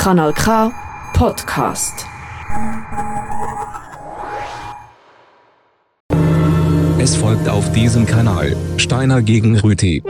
Kanal K Podcast. Es folgt auf diesem Kanal Steiner gegen Rüti.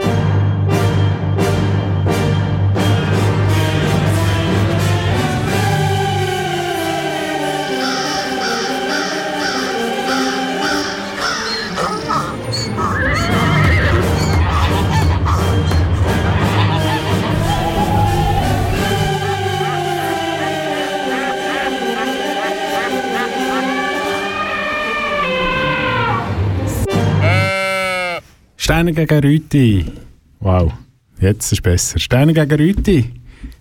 Steine gegen Rüti. Wow, jetzt ist es besser. Steine gegen Rüti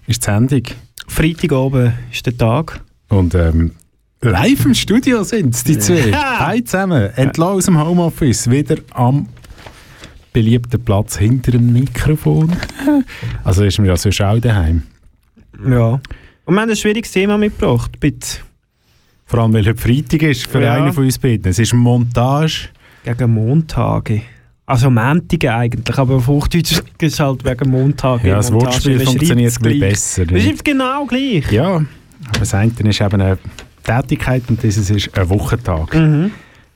ist die Sendung. Freitagabend ist der Tag. Und ähm, live im Studio sind es, die zwei. Beide zusammen. Entlassen aus dem Homeoffice. Wieder am beliebten Platz hinter dem Mikrofon. Also ist mir ja sonst auch daheim. Ja. Und wir haben ein schwieriges Thema mitgebracht. Bitte. Vor allem, weil heute Freitag ist für Ja. einen von uns beiden. Es ist Montage. Gegen Montage. Also Montage eigentlich, aber auf Hochdeutsch ist halt wegen Montage. Ja, das. Wortspiel funktioniert ein bisschen besser. Schreibt es genau gleich. Ja, aber das eine ist eben eine Tätigkeit und dieses ist ein Wochentag. Mhm.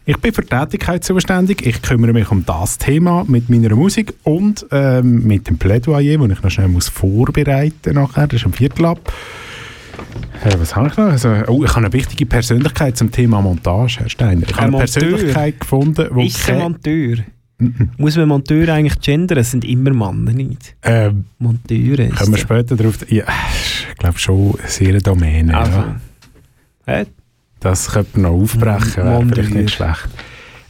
Ich bin für die Tätigkeit zuständig. Ich kümmere mich um das Thema mit meiner Musik und ähm, mit dem Plädoyer, das ich noch schnell muss vorbereiten nachher. Das ist am Viertel ab. Äh, was habe ich noch? Also, oh, ich habe eine wichtige Persönlichkeit zum Thema Montage, Herr Steiner. Ich habe Ein eine Monteur. Persönlichkeit gefunden, die Ist ein Monteur? Muss man Monteur eigentlich gendern? Es sind immer Männer nicht. ähm, Monteure ist Kommen wir es. später darauf. Ja, ich glaube schon sehr eine Domäne. Also, Ja. hä? Das könnte man noch aufbrechen, wäre vielleicht nicht schlecht.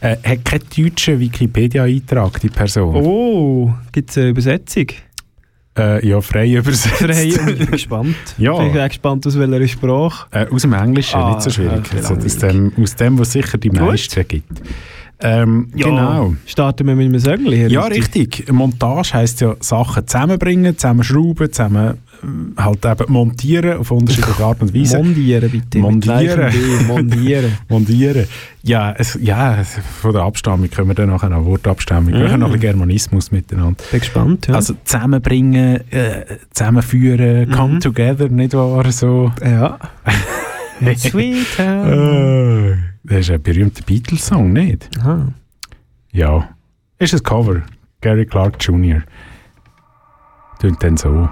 Äh, hat keinen deutschen Wikipedia-Eintrag, die Person. Oh, gibt es eine Übersetzung? Äh, ja, frei übersetzt. Frei, ich bin gespannt. Ja. Ich bin auch gespannt, aus welcher Sprache. Äh, aus dem Englischen, Ah, nicht so schwierig. äh, also, aus, dem, aus dem, was sicher die meisten gibt. Ähm, Genau. Starten wir mit einem Söngli hier. Ja, richtig. Montage heisst ja Sachen zusammenbringen, zusammenschrauben, zusammen äh, halt eben montieren auf unterschiedliche Art und Weise. Mondieren bitte. D, Mondieren. Montieren. Ja, es, ja, von der Abstammung können wir dann nachher noch Wortabstammung. Wir Mhm. haben noch ein bisschen Germanismus miteinander. Bin gespannt, ja. Also zusammenbringen, äh, zusammenführen, come together, nicht wahr? So. ja. Sweet. Äh, das ist ein berühmter Beatles-Song, nicht? Aha. Ja. Ist ein Cover. Gary Clark Jr. Tönt dann so.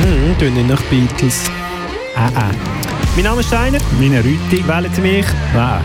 Hm, tun nicht nach Beatles. Ah, ah. Mein Name ist Steiner. Meine Rüti. Wählen Sie mich. Ah.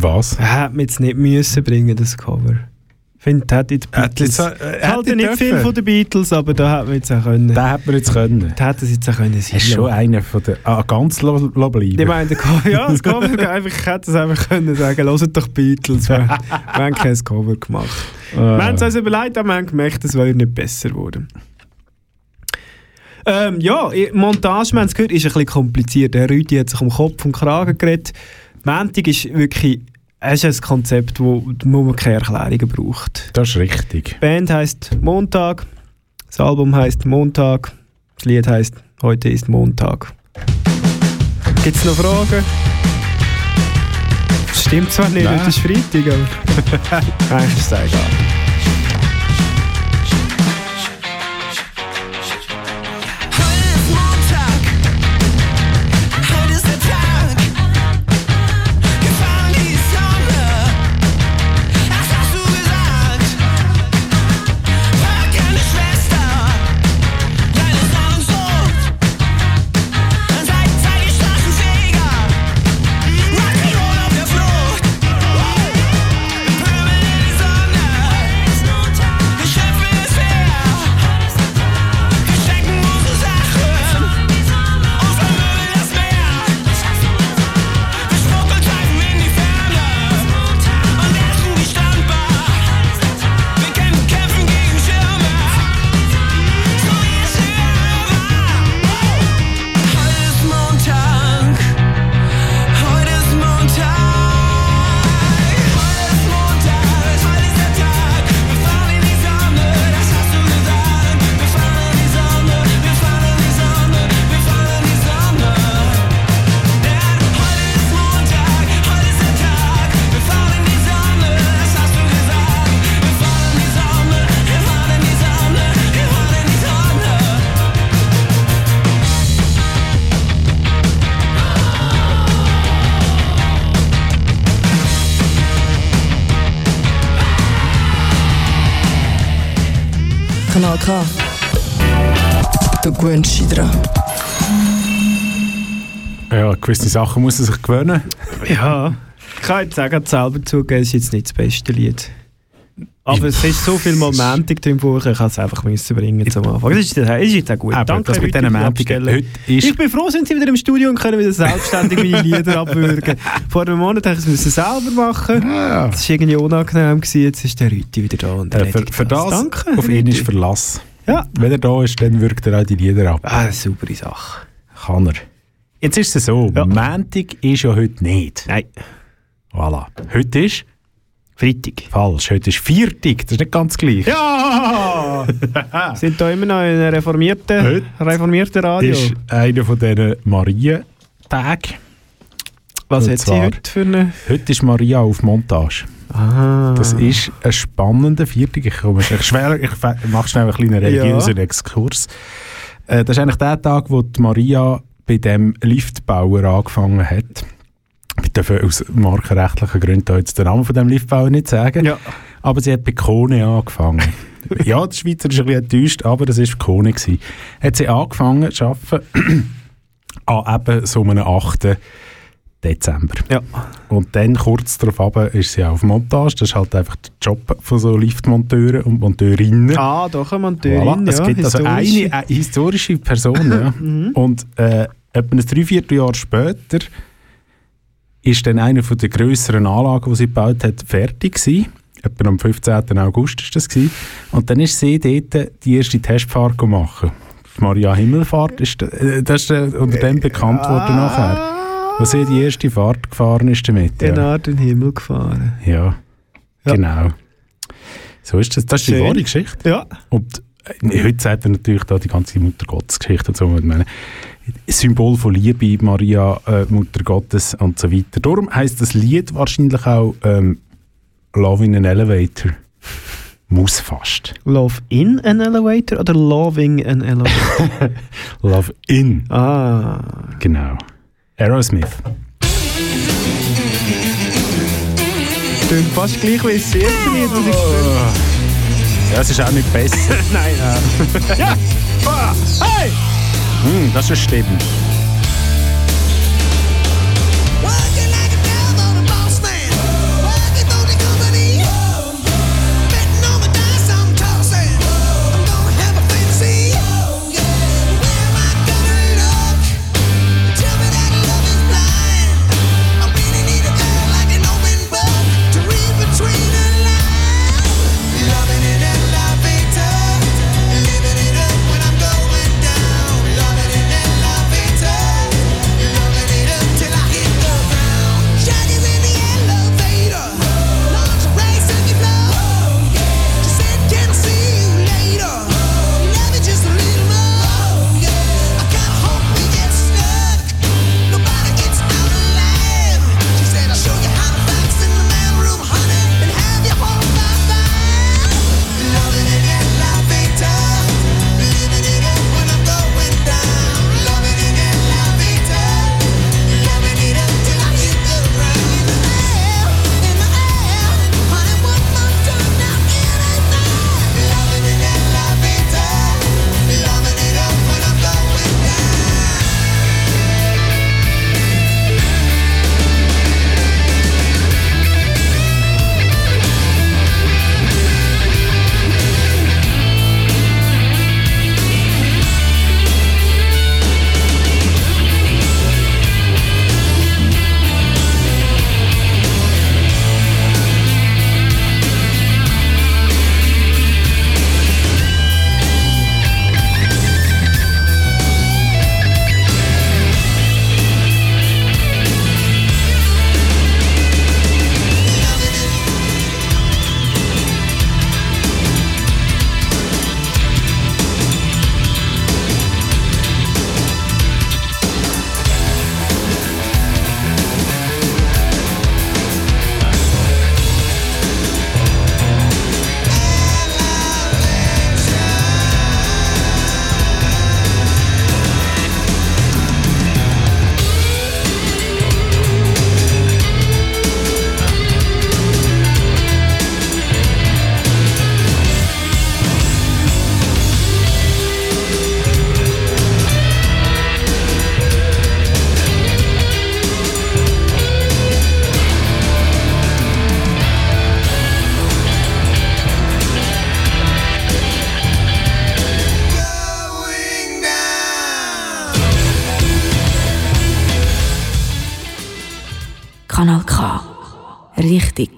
Was? Hätte mir jetzt nicht müssen bringen, das Cover. Ich finde, er hat die Hätte Beatles... jetzt, äh, Ich halte hätte nicht viel dürfen. von den Beatles, aber da hätte man jetzt auch können. Den hätte man jetzt können. Da hätte es jetzt auch können sein. Das ist schon einer von den... Ah, ganz lo, lo bleiben. Ich meine, ja, das Cover, einfach, ich hätte es einfach können sagen, hört doch Beatles, wir, wir haben kein Cover gemacht. Wir haben es uns überlegt, aber wir haben gemerkt, es wäre nicht besser geworden. Ähm, ja, Montage, wir haben es gehört, ist ein bisschen kompliziert. Der Rüdi hat sich um Kopf und Kragen geredet. Montag ist wirklich es ist ein Konzept, wo, wo man keine Erklärungen braucht. Das ist richtig. Die Band heisst Montag, das Album heisst Montag, das Lied heisst Heute ist Montag. Gibt es noch Fragen? Das stimmt zwar nicht, Nein. heute ist Freitag, aber eigentlich ist es egal. K. Du gewöhnst dich dran. Ja, gewisse Sachen muss er sich gewöhnen. Ja, ich kann jetzt sagen, selber zugeben, es ist jetzt nicht das beste Lied. Aber es ist so viel Momentik drin vor, ich es einfach müssen bringen zum Anfang. Das ist, das ist jetzt auch gut. Aber Danke, das mit diesen Momentiken. Heute ist... Ich bin froh, sind Sie wieder im Studio und können wieder selbstständig meine Lieder abwürgen. Vor einem Monat hätte ich es müssen selber machen. Ja. Das war irgendwie unangenehm. Gewesen. Jetzt ist der Rüti wieder da und Äh, für, für das, Danke. auf ihn ist. Verlass. Ja. Wenn er da ist, dann wirkt er auch die Lieder ab. Ah, saubere Sache. Kann er. Jetzt ist es so, Ja. Montag ist ja heute nicht. Nein, Voilà. Heute ist Freitag. falsch. Heute ist Viertag. Das ist nicht ganz gleich. Ja! Sind da immer noch in einem reformierten, Heute reformierten Radio? ist einer von diesen Marientagen. Was und hat sie zwar- heute für eine... Heute ist Maria auf Montage. Ah. Das ist ein spannender Viertag. Ich, komme, ich, schwer, ich fe- mache schnell einen kleinen religiösen Exkurs. Äh, das ist eigentlich der Tag, wo die Maria bei dem Liftbauer angefangen hat. Wir dürfen aus markenrechtlichen Gründen jetzt den Namen von dem Liftbauer nicht sagen. Ja. Aber sie hat bei Kone angefangen. ja, die Schweizer ist ein bisschen enttäuscht, aber das war Kone. Gewesen. Hat sie angefangen zu arbeiten an eben so einem 8. Dezember. Ja. Und dann kurz darauf ab ist sie auf Montage. Das ist halt einfach der Job von so Liftmonteuren und Monteurinnen. Ah, doch eine Monteurin, Voilà. Es ja. gibt also eine, historische. eine historische Person. ja. Und äh, etwa ein Dreivierteljahr später ist dann eine von der grösseren Anlagen, die sie gebaut hat, fertig gewesen. Etwa am 15. August ist das gewesen. Und dann ist sie dort die erste Testfahrt. Die Maria Himmelfahrt ist, äh, das ist äh, unter dem bekannt worden nachher. Wo sie die erste Fahrt gefahren ist damit. Ja. In den Himmel gefahren. ja, Ja. genau. So ist das. Das ist die Schön. wahre Geschichte. Ja. Und äh, heute sagt er natürlich da die ganze Mutter Gottes Geschichte und so. Ich meine, Symbol von Liebe, Maria, äh, Mutter Gottes und so weiter. Darum heißt das Lied wahrscheinlich auch ähm, Love in an Elevator. Muss fast. Love in an elevator oder loving an elevator? Love in, ah. genau. Aerosmith. Klingt fast gleich wie das erste Lied, was ich habe. Ja, es ist auch nicht besser. Nein, nein. ja! Ah, hey! Hm, das ist stimmt. Working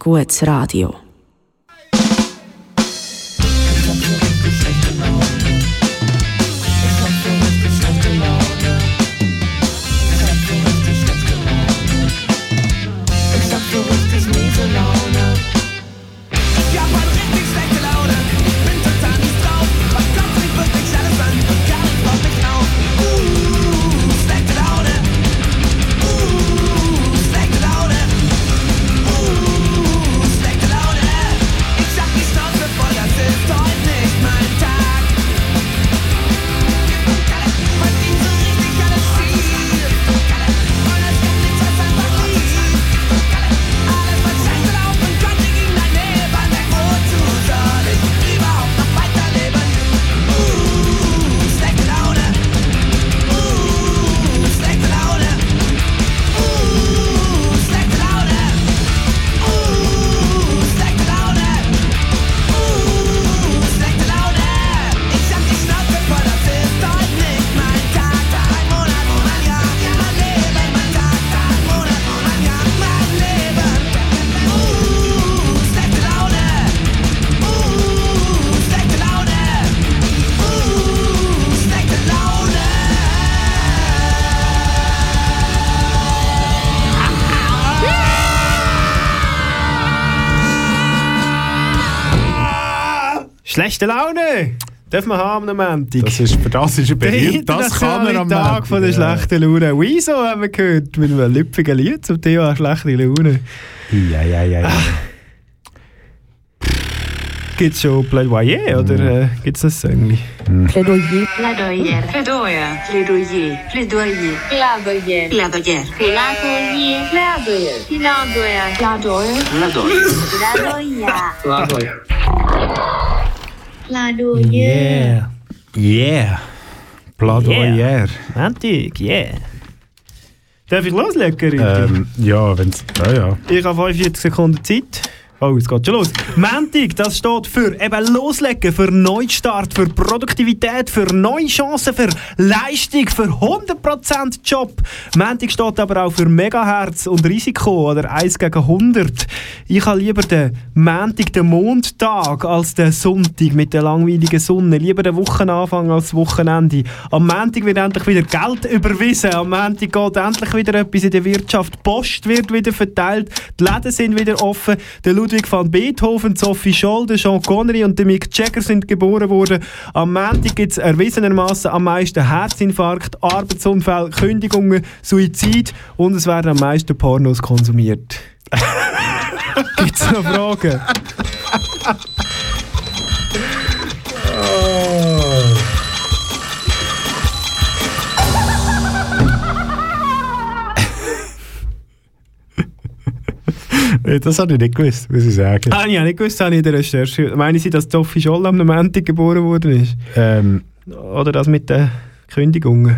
gutes Radio. Schlechte Laune! Dürfen wir haben am Montag. Das ist, für das ist er der berühmt. Das kann er am Tag Montag, von der ja. schlechten Laune. Wieso haben wir gehört? Mit einem lüpfigen Lied zum Thema schlechte Laune. Ja, ja, ja, ja. Gibt es schon Plädoyer oder Mhm. äh, gibt es das Song? Plädoyer. Plädoyer. Plädoyer. Plädoyer. Plädoyer. Plädoyer. Plädoyer. Plädoyer. Plädoyer. Plädoyer. Plädoyer. Yeah. Yeah. Plädoyer. Montag, yeah. Darf ich loslegen, Rüdi? Ähm, ja, wenn's. Ja, ja. Ich habe 45 Sekunden Zeit. Oh, es geht schon los. Montag, das steht für eben loslegen, für Neustart, für Produktivität, für neue Chancen, für Leistung, für 100% Job. Montag steht aber auch für Megahertz und Risiko oder 1 gegen 100. Ich habe lieber den Montag, den Mondtag, als den Sonntag mit der langweiligen Sonne. Lieber den Wochenanfang als das Wochenende. Am Montag wird endlich wieder Geld überwiesen. Am Montag geht endlich wieder etwas in der Wirtschaft. Die Post wird wieder verteilt. Die Läden sind wieder offen. Der Ludwig van Beethoven, Sophie Scholl, Sean Connery und Mick Jagger sind geboren worden. Am Montag gibt es erwiesenermaßen am meisten Herzinfarkt, Arbeitsunfälle, Kündigungen, Suizid und es werden am meisten Pornos konsumiert. Gibt es noch Fragen? Das habe ich nicht gewusst, muss ich sagen. Ah, ich habe nicht gewusst, habe ich in der Recherche. Meinen Sie, dass Sophie Scholl am Montag geboren worden ist? Ähm, Oder das mit den Kündigungen?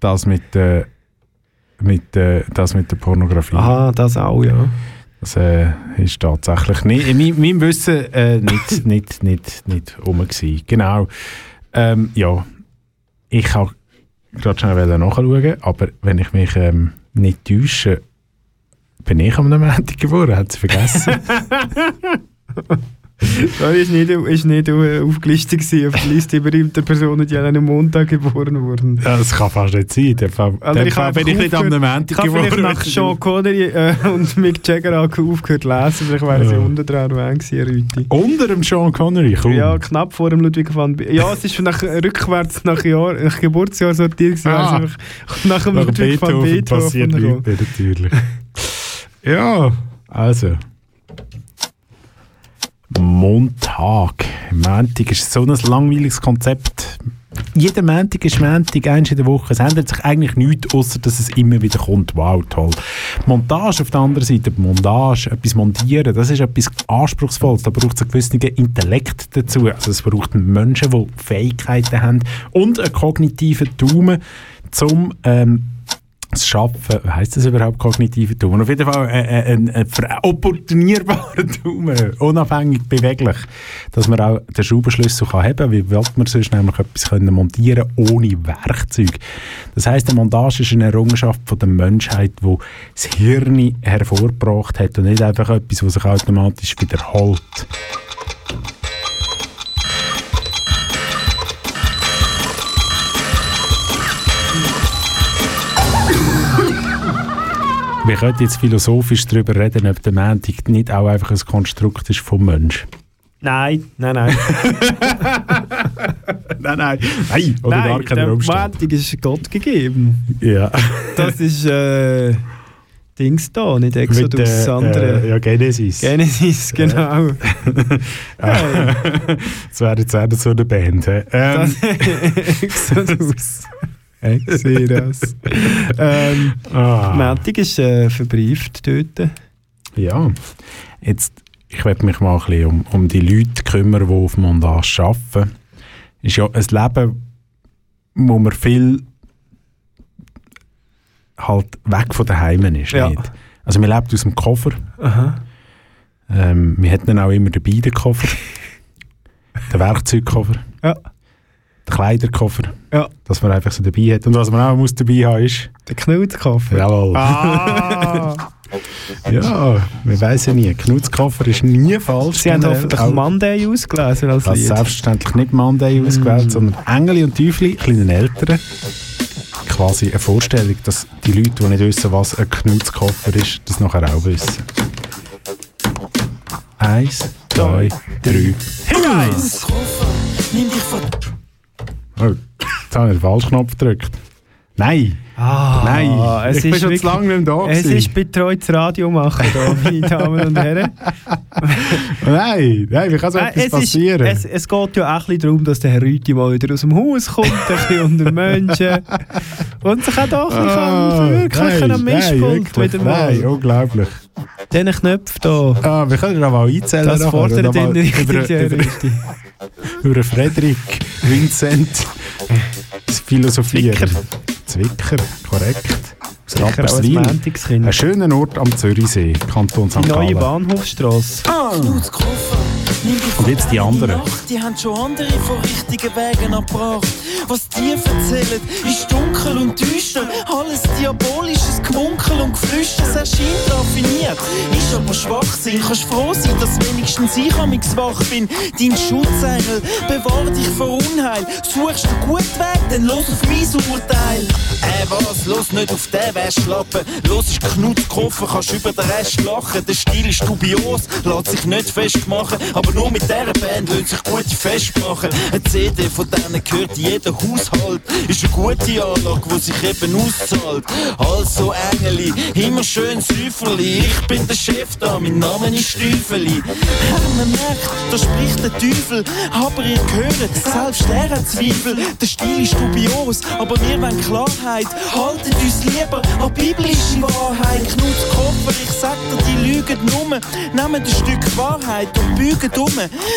das mit, äh, mit, äh, das mit der Pornografie. Aha, das auch, ja. Das äh, ist tatsächlich nicht, in meinem- meinem Wissen äh, nicht, nicht, nicht, nicht rum gewesen. Genau. Ähm, ja, ich kann gerade schnell nachschauen, aber wenn ich mich ähm, nicht täusche, bin ich am Montag geboren, hat sie vergessen. Das ist nicht, ist nicht äh, aufgelistet gewesen, auf der Liste berühmter Personen, die an einem Montag geboren wurden. ja, das kann fast nicht sein. In dem Fall, Also dem ich Fall bin ich nicht am Montag Ich habe geboren. nach Sean Connery äh, und Mick Jagger aufgehört zu lesen, vielleicht wären sie Ja. unter dran gewesen, Rüti. Unter dem Sean Connery, komm. Ja, knapp vor dem Ludwig van Be Ja, es ist nach, rückwärts nach, Jahr, nach Geburtsjahr sortiert gewesen, Ah. also nach dem Nach Ludwig van Beethoven passiert nichts, natürlich. ja, also. Montag. Montag ist so ein langweiliges Konzept. Jeder Montag ist Montag, eins in der Woche. Es ändert sich eigentlich nichts, außer dass es immer wieder kommt. Wow, toll. Montage auf der anderen Seite, Montage, etwas montieren, das ist etwas Anspruchsvolles. Da braucht es einen gewissen Intellekt dazu. Also es braucht Menschen, die Fähigkeiten haben und einen kognitiven Daumen, um ähm, das Schaffen, heisst das überhaupt kognitiver Daumen? Auf jeden Fall ein, ein, ein, ein opportunierbarer Daumen, unabhängig beweglich, dass man auch den Schraubenschlüssel kann haben kann. Wie will man sonst nämlich etwas können montieren ohne Werkzeug? Das heisst, eine Montage ist eine Errungenschaft von der Menschheit, die das Hirn hervorgebracht hat und nicht einfach etwas, was sich automatisch wiederholt. Wir könnten jetzt philosophisch darüber reden, ob der Montag nicht auch einfach ein Konstrukt ist vom Mensch. Nein, nein, nein. Nein, nein. Nein, oder gar nein, keiner der Umstand. Montag ist Gott gegeben. Ja. Das ist äh, Dings da, nicht Exodus, Mit, das äh, andere. Äh, ja, Genesis. Genesis, genau. Hey, Das wäre jetzt auch so eine Band. Ähm, Exodus. Ich sehe das. ähm, ah, Montag ist äh, verbrieft dort. ja. Jetzt, ich werde mich mal ein bisschen um, um die Leute kümmern, die auf Montage arbeiten. Ist ja ein Leben, wo man viel halt weg von daheim ist. Ja. Nicht? Also man lebt aus dem Koffer. Aha. Ähm, wir hatten dann auch immer dabei den Koffer. den Werkzeugkoffer. Ja. Den Kleiderkoffer. Ja. Dass man einfach so dabei hat. Und was man auch muss dabei haben ist... Der Knutzkoffer. Jawohl. Ah! Ja, wir weiss ja nie. Knutzkoffer ist nie falsch. Sie haben hoffentlich Auch- Monday ausgelesen als Lied. selbstverständlich nicht Monday ausgewählt, sondern Engel und Teufel, kleinen Eltern. Quasi eine Vorstellung, dass die Leute, die nicht wissen, was ein Knutzkoffer ist, das nachher auch wissen. Eins, zwei, drei. Hinweis! Oh, jetzt habe ich den Falschknopf gedrückt. Nein, Ah, nein, es ich bin ist schon zu lange nicht da Es gewesen. ist betreutes Radio machen, da, meine Damen und Herren. Nein, nein, wie kann so Nein, etwas es, ist, passieren? es, es geht ja auch ein bisschen darum, dass der Herr Rüti mal wieder aus dem Haus kommt, ein bisschen unter Menschen. Und sich auch doch Ah, wirklich nein, am nein, Mischpult wirklich, wieder Nein, mal. unglaublich. Diesen Knöpf hier. Ah, wir können ja mal einzählen. Das fordert ihn der Herr Rüti. Über Frederik Vincent das Philosophieren. Zwicker. Zwicker, korrekt. Rapperswil. Ein schöner Ort am Zürichsee, Kanton St. Die neue Gallen. Bahnhofstrasse. Und jetzt die anderen. Die haben schon andere von richtigen Wegen abgebracht. Was die erzählen, ist dunkel und düster. Alles diabolisches Gemunkel und Geflüster. Es erscheint raffiniert, ist aber Schwachsinn. Kannst froh sein, dass wenigstens ich amix wach bin. Dein Schutzengel bewahrt dich vor Unheil. Suchst du gut weg, dann los auf mein Urteil. Äh, was? Los nicht auf den Wäschlappen. Los ist Knutzkoffer, kannst über den Rest lachen. Der Stil ist dubios, lässt sich nicht festmachen. Aber nur mit dieser Band lässt sich gut festmachen. Eine CD von denen gehört in jeden Haushalt. Ist eine gute Anlage, die sich eben auszahlt. Also Engeli, immer schön Säuferli. Ich bin der Chef da, mein Name ist Stüfeli. Man merkt, da spricht der Teufel. Aber ihr gehört, selbst er hat Zweifel. Der Stil ist dubios, aber wir wollen Klarheit. Haltet uns lieber an biblische Wahrheit. Knut Koffer, ich sag dir, die lügen nur. Nehmen ein Stück Wahrheit und bügen um.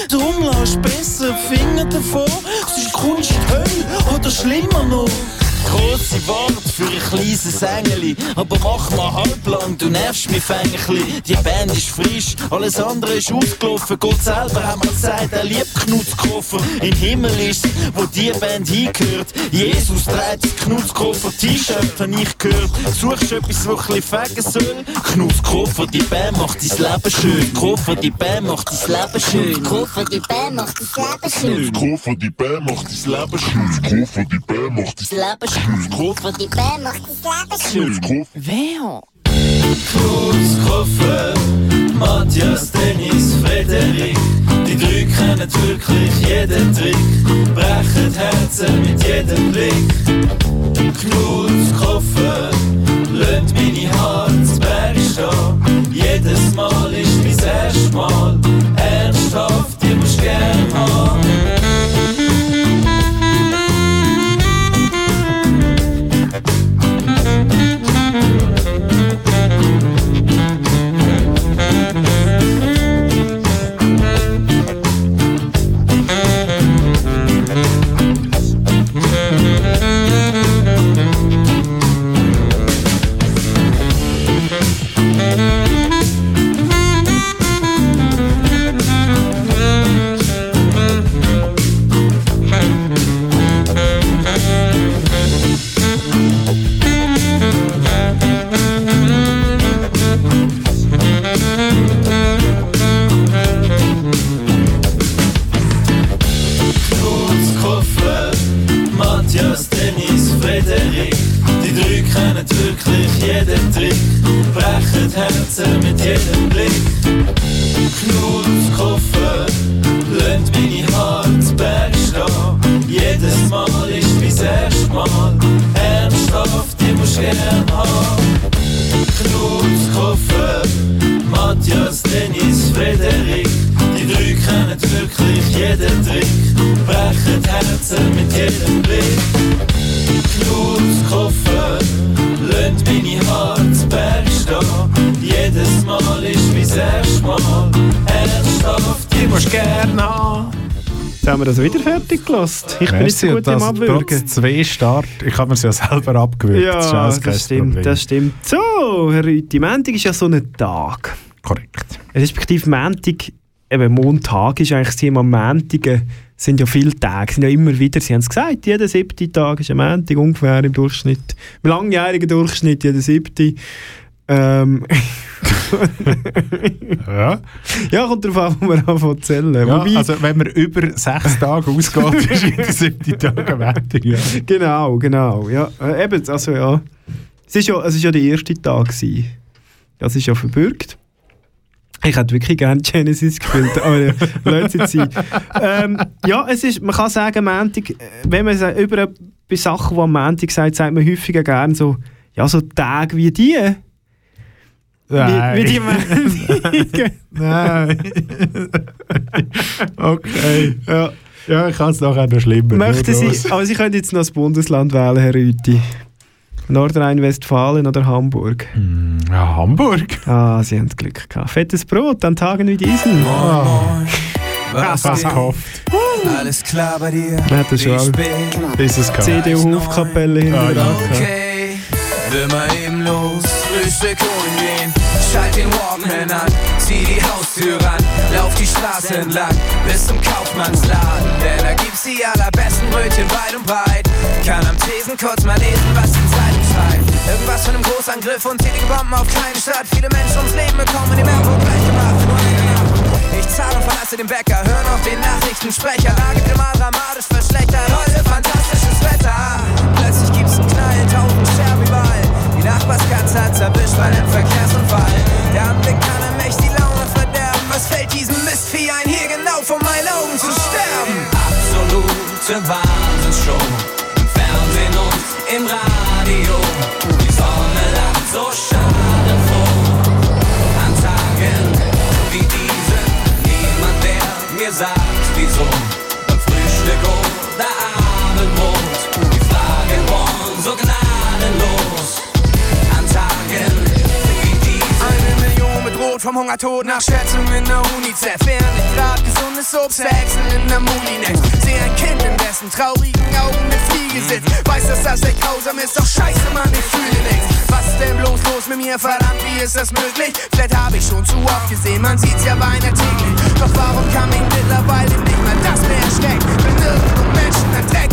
Drum lass besser Finger davor, sonst kommst du die Hölle oder schlimmer noch. Grosse Wort für ein kleines Engeli, aber mach mal halblang, du nervst mich fänglich. Die Band ist frisch, alles andere ist ausgelaufen. Gott selber hat mir gesagt, er liebt Knutzkoffer. Im Himmel ist wo die Band hingehört. Jesus trägt das Knutzkoffer-T-Shirt, hab ich gehört. Suchst etwas, wo ein fegen soll? Knutzkoffer, die Band macht dein Leben schön. Koffer, die Band macht dein Leben schön. Koffer, die Band macht das Leben schön. Koffer, die Bär macht dein Leben schön. Koffer, die Bär macht dein Leben schön. Koffer, die Band macht das Leben schön. Koffer. Wer? Knutzkoffer, Matthias, Dennis, Frederik. Die drei kennen wirklich jeden Trick, brechen Herzen mit jedem Blick. Knutzkoffer, lönt meine Hand Berg stehen. Jedes Mal ist mein erstes Mal. Ernsthaft, die musst gern haben. Brechen Herzen mit jedem Blick. Knut, Koffer, lönt meine Hartberg stehen. Jedes Mal ist wie das erste Mal, ernsthaft, ich muss gern haben. Knut, Koffer, Matthias, Dennis, Frederik. Die drei kennen wirklich jeden Trick, brechen Herzen mit jedem Blick. Knut, Koffer, lönt meine Hartberg stehen. Jedes Mal ist wie das erste Mal, ernsthaft, ich muss gern haben. Jetzt haben wir das wieder fertig gelassen. Ich bin nicht so gut und im das Abwürgen. trotz zwei Start. Ich habe mir es ja selber abgewürgt. Ja, kein das stimmt, Problem. das stimmt. So, Herr Rüthi, Montag ist ja so ein Tag. Korrekt. Respektive Montag, eben Montag ist eigentlich das Thema Montage sind ja viele Tage, sind ja immer wieder, Sie haben es gesagt, jeder siebte Tag ist ein Montag ungefähr im Durchschnitt. Im langjährigen Durchschnitt jeder siebte. Ähm, Ja. ja, kommt darauf an, wo man anfängt zu zählen. Ja, Wobei, also wenn man über sechs Tage ausgeht, ist jeder siebte Tag ein Wetter. Ja. Genau, genau. Ja, äh, eben, also ja. Es ist ja, es ist ja der erste Tag gewesen. Das ist ja verbürgt. Ich hätte wirklich gerne Genesis gespielt, aber ja, lasst es sein. Ähm, ja, es ist, man kann sagen, Montag, äh, wenn man sa- über bei Sachen, die am Montag sagt, sagt man häufiger gerne so, ja, so Tage wie die. Nein. Wie, wie die Montage. Nein. okay. ja. Ja, ich kann es nachher noch schlimmer. Möchten. Sie, aber Sie können jetzt noch das Bundesland wählen, Herr Rüthi. Nordrhein-Westfalen oder Hamburg? Ja, Hamburg. Ah, Sie haben Glück gehabt. Fettes Brot an Tagen wie diesen. Was Was geht? gehofft. Alles klar bei dir? Man hat das schon auch. Ist es. CDU-Hofkapelle hinten Ah, ja. okay. Will mal eben los, Frühstück holen gehen. Schalt den Walkman an, zieh die Haustür ran, lauf die Straße entlang bis zum Kaufmannsladen. Denn da gibt's die allerbesten Brötchen weit und breit. Kann am Tresen kurz mal lesen, was die Zeitung schreibt. Irgendwas von einem Großangriff und tätige Bomben auf kleine Stadt. Viele Menschen ums Leben bekommen im Airport gleich gemacht. Nur eine Nacht. Ich zahle und verlasse den Bäcker, hör noch den Nachrichtensprecher. Lage mal dramatisch verschlechtert, heute fantastisches Wetter. Plötzlich gibt's Hungertod nach Schätzungen der UNICEF. Während ich grad gesundes Obst verhexen in der Molinex. Sehe ein Kind, in dessen traurigen Augen eine Fliege sitzt. Weiß, dass das echt grausam ist, doch scheiße, Mann, ich fühle nichts. Was ist denn bloß los mit mir? Verdammt, wie ist das möglich? Vielleicht habe ich schon zu oft gesehen, man sieht's ja beinahe täglich. Doch warum kann mich mittlerweile nicht mal das mehr erschrecken? Wenn irgendwo Menschen an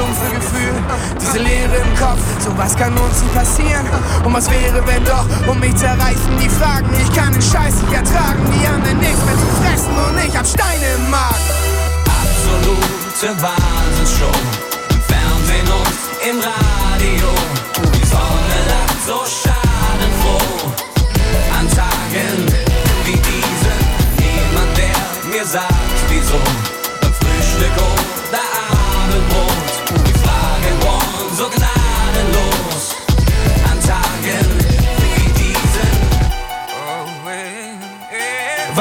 dumpfe Gefühl, diese Leere im Kopf, sowas kann uns nie passieren. Und was wäre, wenn doch, um mich zerreißen die Fragen. Ich kann den Scheiß nicht ertragen, die anderen nichts mehr zu fressen und ich hab Steine im Magen. Absolute Wahnsinnsshow. Im Fernsehen und im Radio. Die Sonne lacht so schadenfroh. An Tagen wie diesen. Niemand, der mir sagt,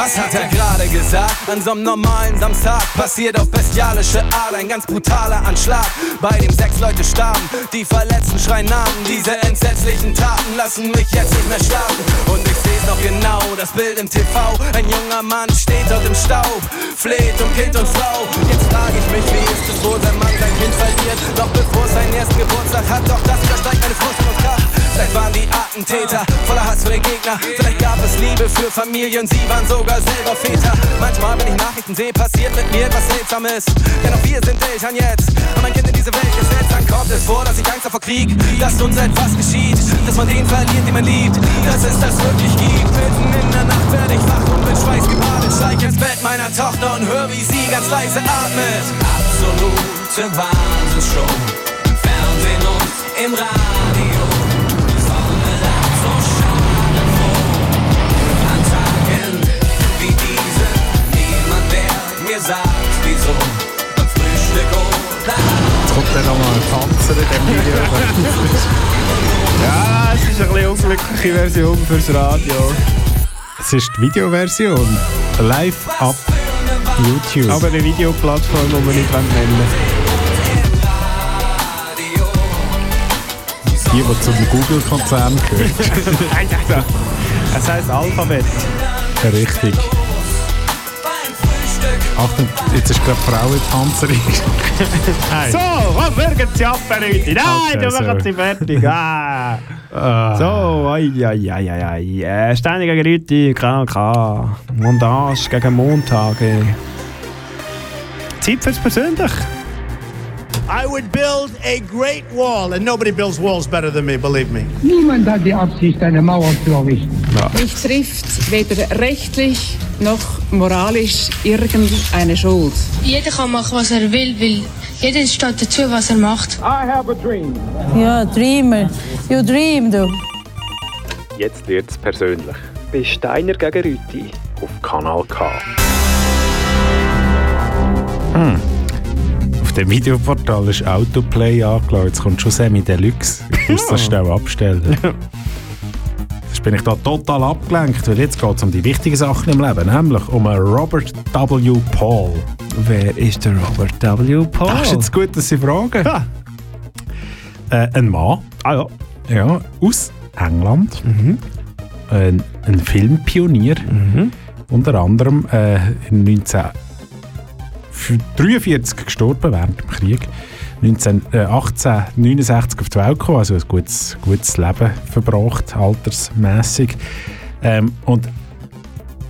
Was hat er gerade gesagt? An so einem normalen Samstag passiert auf bestialische Art ein ganz brutaler Anschlag, bei dem sechs Leute starben. Die Verletzten schreien Namen. Diese entsetzlichen Taten lassen mich jetzt nicht mehr schlafen. Und ich seh's noch genau, das Bild im TV. Ein junger Mann steht dort im Staub, fleht um Kind und Frau. Jetzt frage ich mich, wie ist es wohl, wenn man sein Kind verliert? Doch bevor seinen ersten Geburtstag hat, doch das übersteigt meine Frust und Kraft. Vielleicht waren die Attentäter voller Hass für den Gegner. Vielleicht gab es Liebe für Familien, sie waren sogar Väter. Manchmal, wenn ich Nachrichten sehe, passiert mit mir etwas Seltsames. Denn auch wir sind Eltern jetzt. Und mein Kind in diese Welt gesetzt, dann kommt es vor, dass ich Angst davor krieg, dass uns etwas geschieht. Dass man den verliert, den man liebt. Dass es das wirklich gibt. Mitten in der Nacht werde ich wach und mit Schweiß gebadet. Steig ins Bett meiner Tochter und hör, wie sie ganz leise atmet. absolute Wahnsinnsshow. Fernsehen und im Radio. Dann nochmal Panzer in dem Video. Ja, es ist eine bisschen unglückliche Version fürs Radio. Es ist die Videoversion. Live ab YouTube. Aber eine Videoplattform, die wir nicht nennen die, die zum Google-Konzern gehört. Es heisst Alphabet. Richtig. Achtung, jetzt ist gerade Frauentanzerin. So, was wirken Sie ab, Rüti? Nein, Okay, du sorry. Sie fertig. Ah. Ah. So, ai, ai, ai, ai, ai. Äh, Steine gegen Rüti, KK. Montage gegen Montage. Zeit fürs Persönlich. I would build a great wall, and nobody builds walls better than me, believe me. Niemand hat die Absicht, eine Mauer zu errichten. Mich trifft weder rechtlich noch moralisch irgendeine Schuld. Jeder kann machen, was er will, weil jeder steht dazu, was er macht. I have a dream. Ja, Dreamer. You dream, du. Jetzt wird es persönlich. Bei Steiner gegen Rüti. Auf Kanal K. Hm. Auf dem Videoportal ist Autoplay angelaufen. Jetzt kommt schon Semi Deluxe. Ich muss das oh. schnell abstellen. Jetzt bin ich da total abgelenkt, weil jetzt geht es um die wichtigen Sachen im Leben, nämlich um Robert W. Paul. Wer ist der Robert W. Paul? Das ist jetzt gut, dass Sie fragen. Ja. Äh, ein Mann. Ah ja. Ja, aus England. Mhm. Ein, ein Filmpionier. Mhm. Unter anderem äh, 19 1943 gestorben während dem Krieg. 19, 1869 äh, auf die Welt gekommen, also ein gutes, gutes Leben verbracht, altersmässig. Ähm, und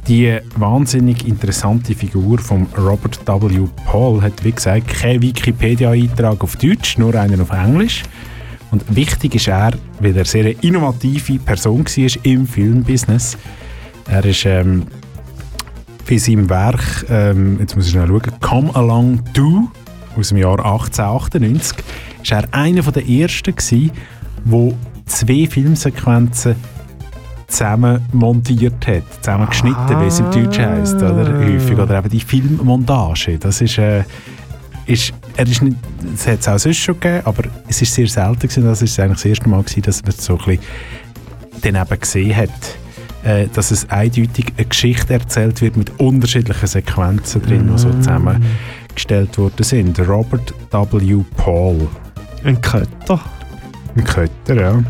die wahnsinnig interessante Figur von Robert W. Paul hat, wie gesagt, keinen Wikipedia-Eintrag auf Deutsch, nur einen auf Englisch. Und wichtig ist er, weil er sehr eine innovative Person war im Filmbusiness. Er ist ähm, bei seinem Werk, ähm, jetzt muss ich schnell schauen, Come Along Do aus dem Jahr 1898, ist er einer der ersten gewesen, der zwei Filmsequenzen zusammen montiert hat, zusammen geschnitten, wie es im Deutsch heisst, oder? Häufig. Oder eben die Filmmontage. Das ist, äh, ist, er ist nicht, das hat es auch sonst schon gegeben, aber es ist sehr selten gewesen. Das ist eigentlich das erste Mal gewesen, dass man es so ein bisschen dann eben gesehen hat, äh, dass es eindeutig eine Geschichte erzählt wird mit unterschiedlichen Sequenzen drin, die so zusammengestellt worden sind. Robert W. Paul. Ein Kötter. Ein Kötter, ja.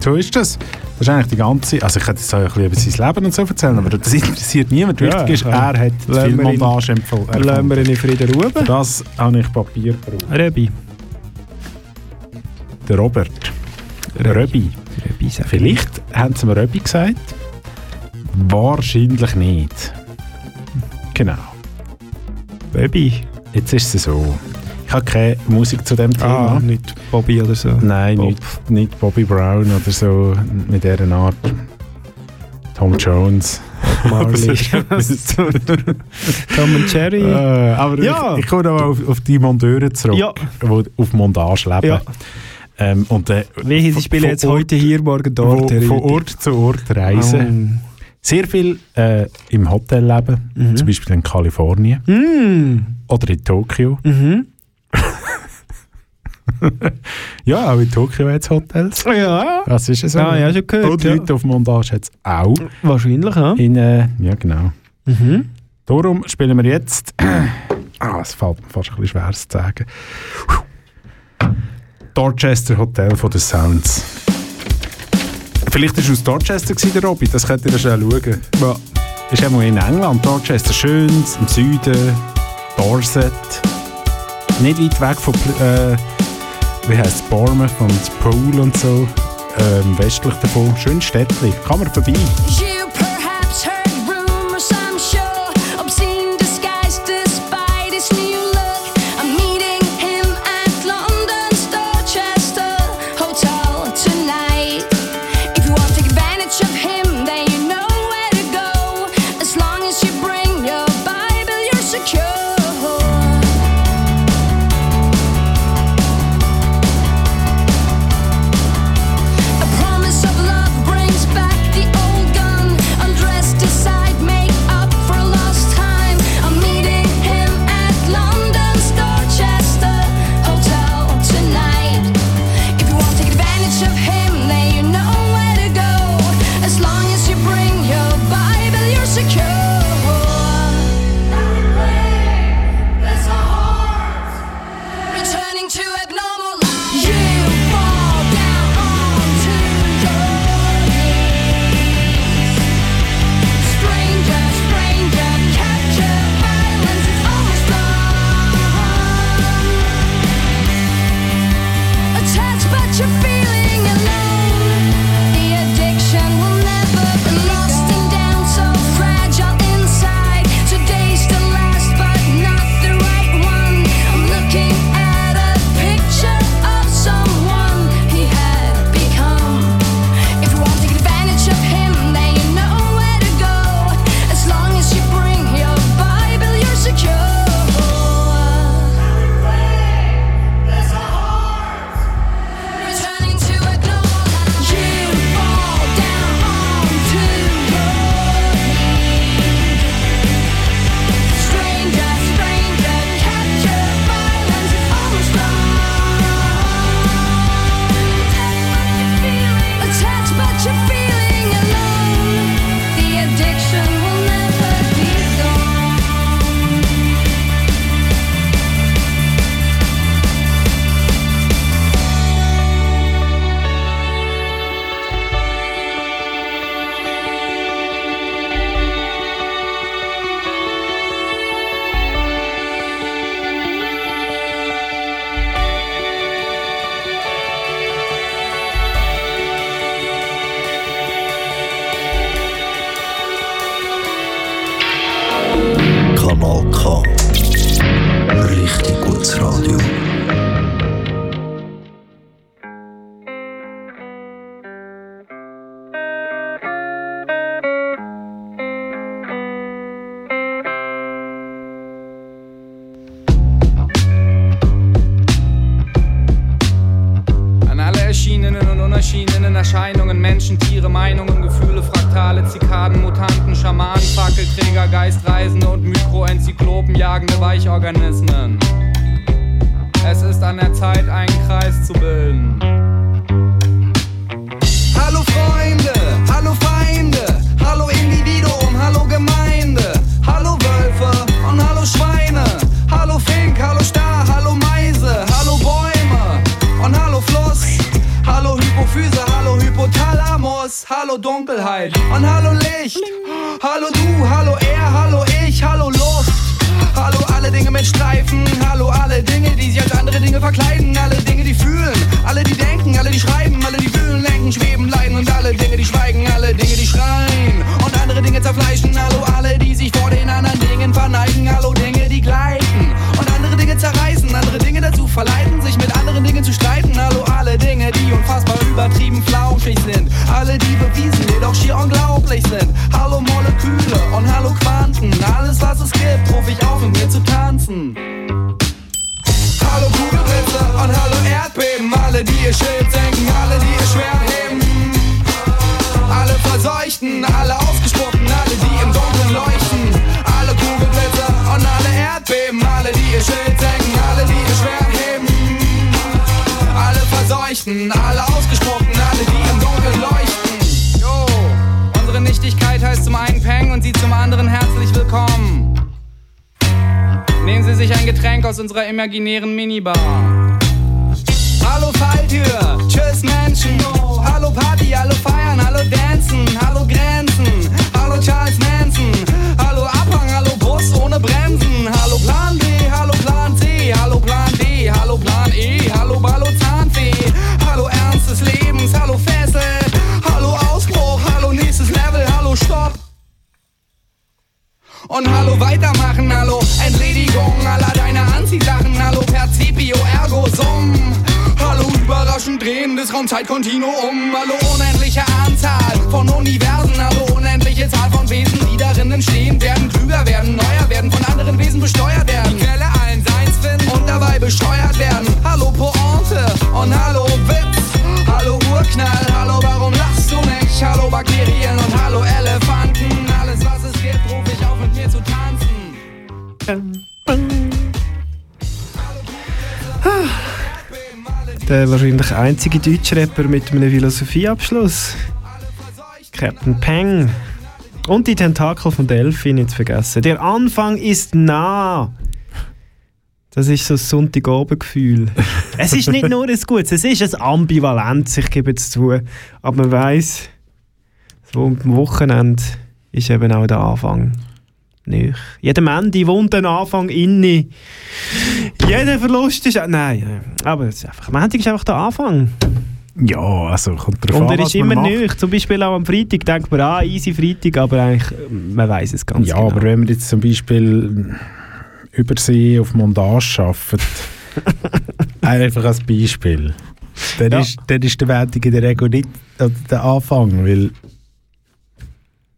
So ist das. Das ist eigentlich die ganze... Also ich könnte jetzt auch ein bisschen über sein Leben und so erzählen, aber das interessiert niemand. Wichtig ist, er hat die Filmmontage empfohlen. Lassen wir ihn in Frieden ruhen. Für das habe ich Papier gebraucht. Rebi. Der Robert. Röbi. Rebi sagen. Vielleicht haben sie mir Röbi gesagt. Wahrscheinlich nicht. Genau. Baby. Jetzt ist es so. Ich habe keine Musik zu dem Thema. Ah, nicht Bobby oder so. Nein, Bob. nicht, nicht Bobby Brown oder so mit dieser Art. Tom Jones. Marley. Tom und Jerry. Äh, aber Ja. ich, ich komme noch auf, auf die Monteure zurück, Ja. die auf Montage leben. Ja. Ähm, und, äh, Welche sie spielen jetzt Ort- heute hier, morgen dort. wo, von. Ort zu Ort reisen. Sehr viel äh, im Hotel leben, Mhm. zum Beispiel in Kalifornien Mm. oder in Tokio. Mhm. Ja, auch in Tokio hat es Hotels. Ja. Das ist es so. Ah, ja, schon gehört, Und ja. Leute auf Montage hat es auch. Wahrscheinlich, ja. In, äh, ja, genau. Mhm. Darum spielen wir jetzt. ah, es fällt mir fast ein bisschen schwer zu sagen. Dorchester Hotel von den Sounds. Vielleicht war es aus Dorchester, gewesen, der Robby, das könnt ihr schnell schauen. Ja. Ist einmal in England, Dorchester, schön, im Süden, Dorset. Nicht weit weg von, äh, wie heisst es, Bournemouth und Poole und so. Ähm, westlich davon. Schön Städtchen. Kann man vorbei. Verseuchten, alle Ausgespuckten, alle, die im Dunkeln leuchten. Alle Kugelblitze und alle Erdbeben, alle, die ihr Schild senken, alle, die ihr Schwert heben. Alle Verseuchten, alle Ausgespuckten, alle, die im Dunkeln leuchten. Jo, unsere Nichtigkeit heißt zum einen Peng und sie zum anderen herzlich willkommen. Nehmen Sie sich ein Getränk aus unserer imaginären Minibar. Hallo Falltür, tschüss Menschen. Hallo Party, hallo Feiern, hallo Dancen, hallo Grenzen. Hallo Charles Manson, hallo Abhang, hallo Bus ohne Bremsen. Hallo Plan B, hallo Plan C, hallo Plan D, hallo Plan E, hallo Ballo Zahnfee. Hallo Ernst des Lebens, hallo Fessel, hallo Ausbruch, hallo nächstes Level, hallo Stopp. Und hallo weitermachen, hallo Entledigung aller deiner Anziehsachen, hallo Perzipio ergo sum. Hallo überraschend drehendes Raumzeitkontinuum, hallo unendliche Anzahl von Universen, hallo unendliche Zahl von Wesen, die darin entstehen, werden klüger werden, neuer werden, von anderen Wesen besteuert werden. Die Quelle allen Seins finden und dabei besteuert werden. Hallo Pointe und hallo Witz, hallo Urknall, hallo warum lachst du nicht? Hallo Bakterien und hallo Elefanten, alles was es gibt, ruf ich auf mit mir zu tanzen. Der wahrscheinlich einzige Deutschrapper mit einem Philosophieabschluss. Captain Peng. Und die Tentakel von Delphi nicht zu vergessen. Der Anfang ist nah. Das ist so ein Sonntagabendgefühl. es ist nicht nur ein Gutes, es ist ein Ambivalenz, ich gebe es zu. Aber man weiss, so am Wochenende ist eben auch der Anfang. Nicht. Jedem Ende wohnt ein Anfang inne. Jeder Verlust ist. Nein, aber es ist einfach, Montag ist einfach der Anfang. Ja, also kommt drauf Und an, er was ist immer nicht. Zum Beispiel auch am Freitag denkt man, ah, easy Freitag, aber eigentlich, äh, man weiß es ganz Ja, genau. aber wenn man jetzt zum Beispiel Übersee auf Montage arbeitet, einfach als Beispiel, dann, ist, dann ist der Wertung in der Regel nicht äh, der Anfang, weil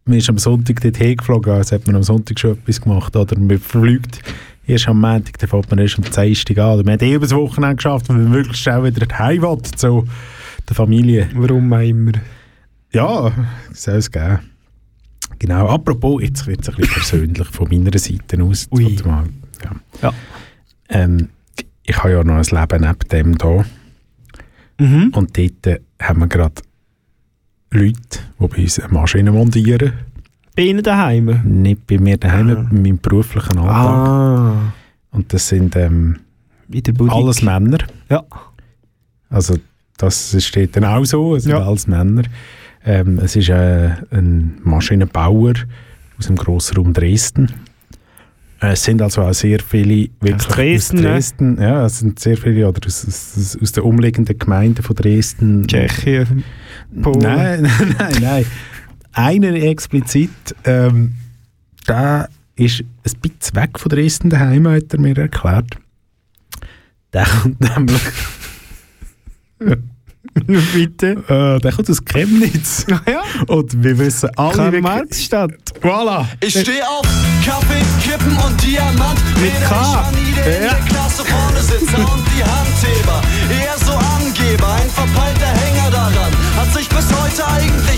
man ist am Sonntag dort hingeflogen, als hätte man am Sonntag schon etwas gemacht, oder man fliegt erst am Montag, dann fährt man erst am Dienstag an. Oder man hat eh über das Wochenende geschafft, weil man möglichst schnell wieder heim will, zu der Familie. Warum auch immer. Ja, soll es geben. Genau, apropos, jetzt wird es ein bisschen persönlich von meiner Seite aus. Ui. Mal, ja. Ja. Ähm, ich habe ja noch ein Leben neben dem hier. Mhm. Und dort äh, haben wir gerade Leute, die bei uns eine Maschine montieren. Bei Ihnen daheim? Nicht bei mir daheim, bei meinem beruflichen Alltag. Ah. Und das sind ähm, alles Männer. Ja. Also das steht dann auch so, es sind Ja. alles Männer. Ähm, es ist äh, ein Maschinenbauer aus dem Grossraum Dresden. Äh, Es sind also auch sehr viele wirklich Dresden, aus ne? Dresden. Ja, es sind sehr viele oder aus, aus, aus den umliegenden Gemeinden von Dresden. Tschechien, Polen. Nein, nein, nein, nein. Einen explizit, ähm, der ist ein bisschen weg von Dresden daheim, hat er mir erklärt. Der kommt nämlich... Bitte? Äh, der kommt aus Chemnitz. ja. Und wir wissen alle... Karl-Marx-Stadt. Voilà. Ich steh auf Kaffee, Kippen und Diamant. Mit K. der in Ja. der Klasse vorne Sitzer und die Handheber. Eher so Angeber, ein verpeilter Hänger daran hat sich bis heute eigentlich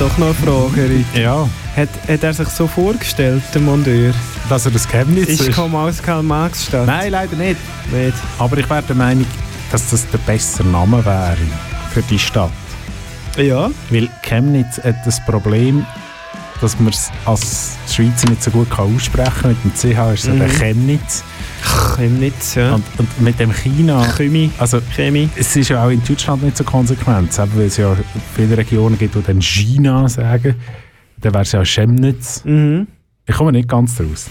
doch noch eine Frage. Ja. Hat, hat er sich so vorgestellt, der Mondeur? Dass er das Chemnitz ist? Ich komme aus Karl-Marx-Stadt. Nein, leider nicht. Nicht. Aber ich wäre der Meinung, dass das der bessere Name wäre für die Stadt. Ja. Weil Chemnitz hat das Problem, dass man es als Schweizer nicht so gut kann aussprechen kann. Mit dem CH ist es Mhm. der Chemnitz. Chemnitz, ja. Und, und mit dem China... Chemie. Also, Chemie. Es ist ja auch in Deutschland nicht so konsequent. Eben, weil es ja viele Regionen gibt, die dann China sagen. Dann wäre es ja Chemnitz. Mhm. Ich komme nicht ganz draus.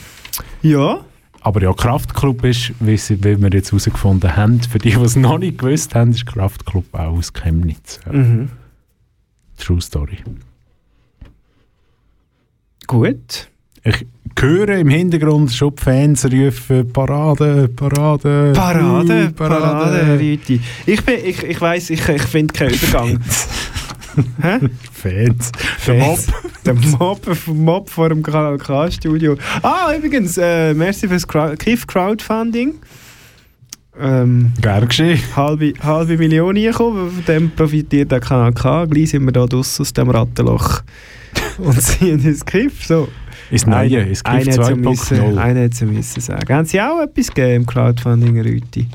Ja. Aber ja, Kraftclub ist, wie, wie wir jetzt herausgefunden haben, für die, die es noch nicht gewusst haben, ist Kraftclub auch aus Chemnitz. Ja. Mhm. True Story. Gut. Ich höre im Hintergrund schon die Fans rufen Parade, Parade. Parade, uh, Parade, Rüti. Ich, bin, ich, ich weiss, ich, ich finde keinen Übergang. Hä? Fans. Der Mob. Der Mob, Mob vor dem KK-Studio. Ah, übrigens, äh, merci fürs Crowd KIF Crowdfunding. Ähm, Gern geschehen. Halbe, halbe Million reingekommen, von dem profitiert der KK. Gleich sind wir da draussen aus dem Rattenloch und ziehen ins KIF. So. Ins Neue, hat so 2.0. müssen- Einer hat so müssen sagen. Haben Sie auch etwas gegeben im Crowdfunding, Rüti?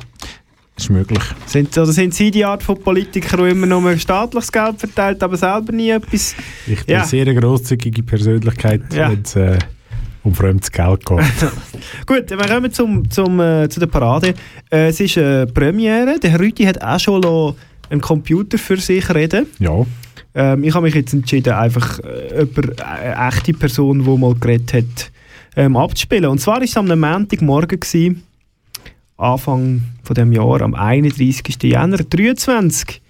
Ist möglich. Sind, oder sind Sie die Art von Politiker, die immer nur staatliches Geld verteilt, aber selber nie etwas... Ich bin Ja. eine sehr grosszügige Persönlichkeit, Ja. wenn es äh, um fremdes Geld geht. Gut, wir kommen zum, zum, äh, zu der Parade. Äh, es ist eine Premiere. Der Herr Rüti hat auch schon einen Computer für sich reden. ja. Ähm, ich habe mich jetzt entschieden, einfach äh, über eine echte Person, die mal geredet hat, ähm, abzuspielen. Und zwar war es am Montagmorgen, gewesen, Anfang von dem Jahr, am 31. Jänner 23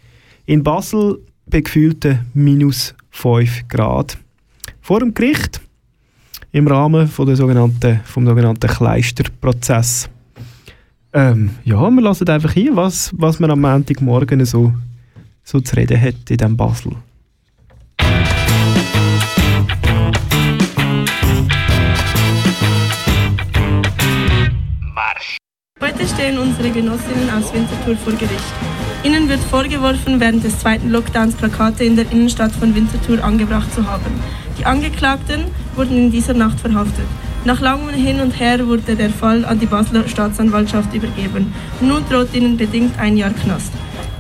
in Basel bei gefühlten minus 5 Grad. Vor dem Gericht im Rahmen von der sogenannten, vom sogenannten Kleisterprozess. Ähm, ja, wir lassen einfach hier, was, was man am Montagmorgen so, so zu reden hat in diesem Basel. Heute stehen unsere Genossinnen aus Winterthur vor Gericht. Ihnen wird vorgeworfen, während des zweiten Lockdowns Plakate in der Innenstadt von Winterthur angebracht zu haben. Die Angeklagten wurden in dieser Nacht verhaftet. Nach langem Hin und Her wurde der Fall an die Basler Staatsanwaltschaft übergeben. Nun droht ihnen bedingt ein Jahr Knast.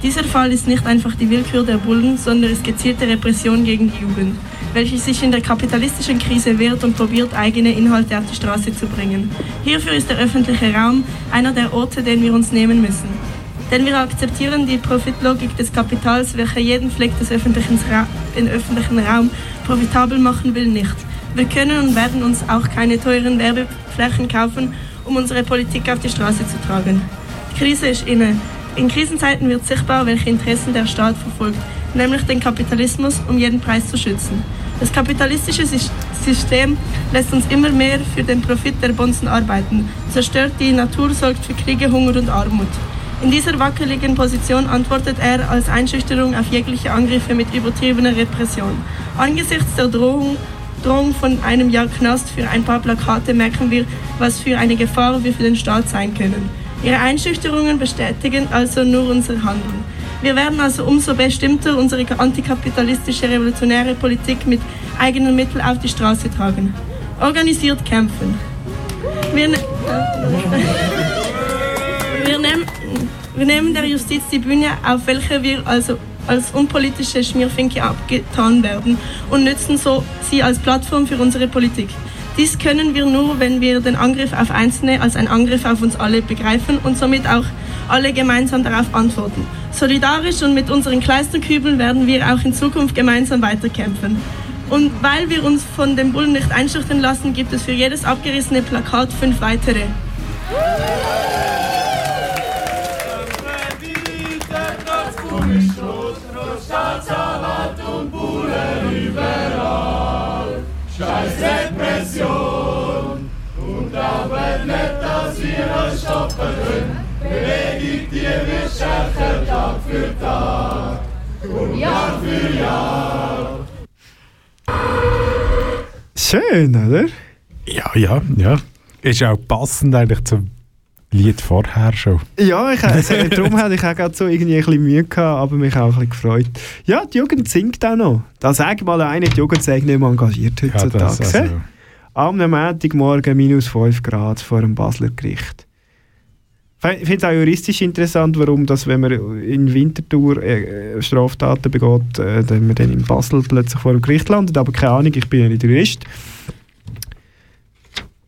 Dieser Fall ist nicht einfach die Willkür der Bullen, sondern ist gezielte Repression gegen die Jugend, welche sich in der kapitalistischen Krise wehrt und probiert, eigene Inhalte auf die Straße zu bringen. Hierfür ist der öffentliche Raum einer der Orte, den wir uns nehmen müssen. Denn wir akzeptieren die Profitlogik des Kapitals, welche jeden Fleck des öffentlichen, Ra den öffentlichen Raum profitabel machen will, nicht. Wir können und werden uns auch keine teuren Werbeflächen kaufen, um unsere Politik auf die Straße zu tragen. Die Krise ist inne. In Krisenzeiten wird sichtbar, welche Interessen der Staat verfolgt, nämlich den Kapitalismus um jeden Preis zu schützen. Das kapitalistische Sys- System lässt uns immer mehr für den Profit der Bonzen arbeiten, zerstört die Natur, sorgt für Kriege, Hunger und Armut. In dieser wackeligen Position antwortet er als Einschüchterung auf jegliche Angriffe mit übertriebener Repression. Angesichts der Drohung, Drohung von einem Jahr Knast für ein paar Plakate merken wir, was für eine Gefahr wir für den Staat sein können. Ihre Einschüchterungen bestätigen also nur unser Handeln. Wir werden also umso bestimmter unsere antikapitalistische revolutionäre Politik mit eigenen Mitteln auf die Straße tragen. Organisiert kämpfen. Wir, ne wir, nehmen, wir nehmen der Justiz die Bühne, auf welcher wir also als unpolitische Schmierfinke abgetan werden und nützen so sie als Plattform für unsere Politik. Dies können wir nur, wenn wir den Angriff auf Einzelne als einen Angriff auf uns alle begreifen und somit auch alle gemeinsam darauf antworten. Solidarisch und mit unseren Kleisterkübeln werden wir auch in Zukunft gemeinsam weiterkämpfen. Und weil wir uns von den Bullen nicht einschüchtern lassen, gibt es für jedes abgerissene Plakat fünf weitere. Repression. Und auch wenn nicht, dass wir euch stoppen können, bewegt ihr wir stärker Tag für Tag und Jahr für Jahr. Schön, oder? Ja, ja, ja. Ist auch passend eigentlich zum Lied vorher schon. Ja, ich, also, darum hatte ich auch gerade so irgendwie ein bisschen Mühe gehabt, aber mich auch ein bisschen gefreut. Ja, die Jugend singt auch noch. Da sag mal einer, die Jugend sei nicht mehr engagiert heutzutage. das also-? Am Montagmorgen minus 5 Grad vor dem Basler Gericht. Ich finde es auch juristisch interessant, warum, das, wenn man in Winterthur äh, äh, Straftaten begeht, äh, dann man dann in Basel plötzlich vor dem Gericht landet. Aber keine Ahnung, ich bin ja nicht Jurist.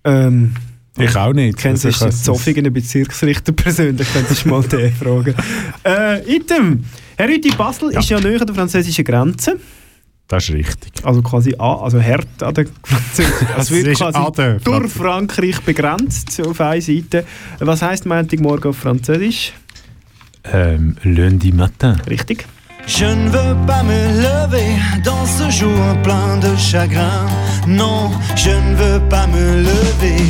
Ähm, Ich auch nicht. Kennst du den zoffigen Bezirksrichter persönlich? Könntest du mal den fragen. Äh, Item. Herr Rüti, Basel ist ja näher an der französischen Grenze. Das ist richtig. Also quasi an, also hart an der französischen Es Also wird ist quasi durch Frankreich begrenzt auf einer Seite. Was heisst Montagmorgen auf Französisch? Ähm, lundi matin. Richtig. Je ne veux pas me lever dans ce jour plein de chagrin. Non, je ne veux pas me lever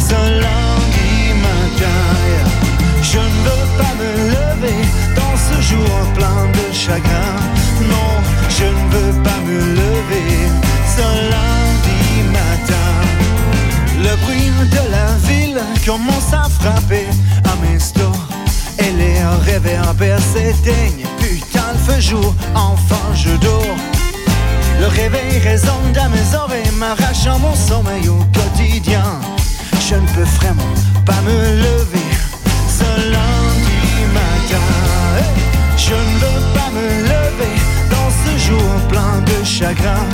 ce lundi matin. Je ne veux pas me lever dans ce jour plein de chagrin. Non, commence à frapper à stores. Et les réverbères s'éteignent. Putain, le feu jour, enfin je dors. Le réveil résonne dans mes oreilles, m'arrachant mon sommeil au quotidien. Je ne peux vraiment pas me lever ce lundi matin. Je ne veux pas me lever dans ce jour plein de chagrin.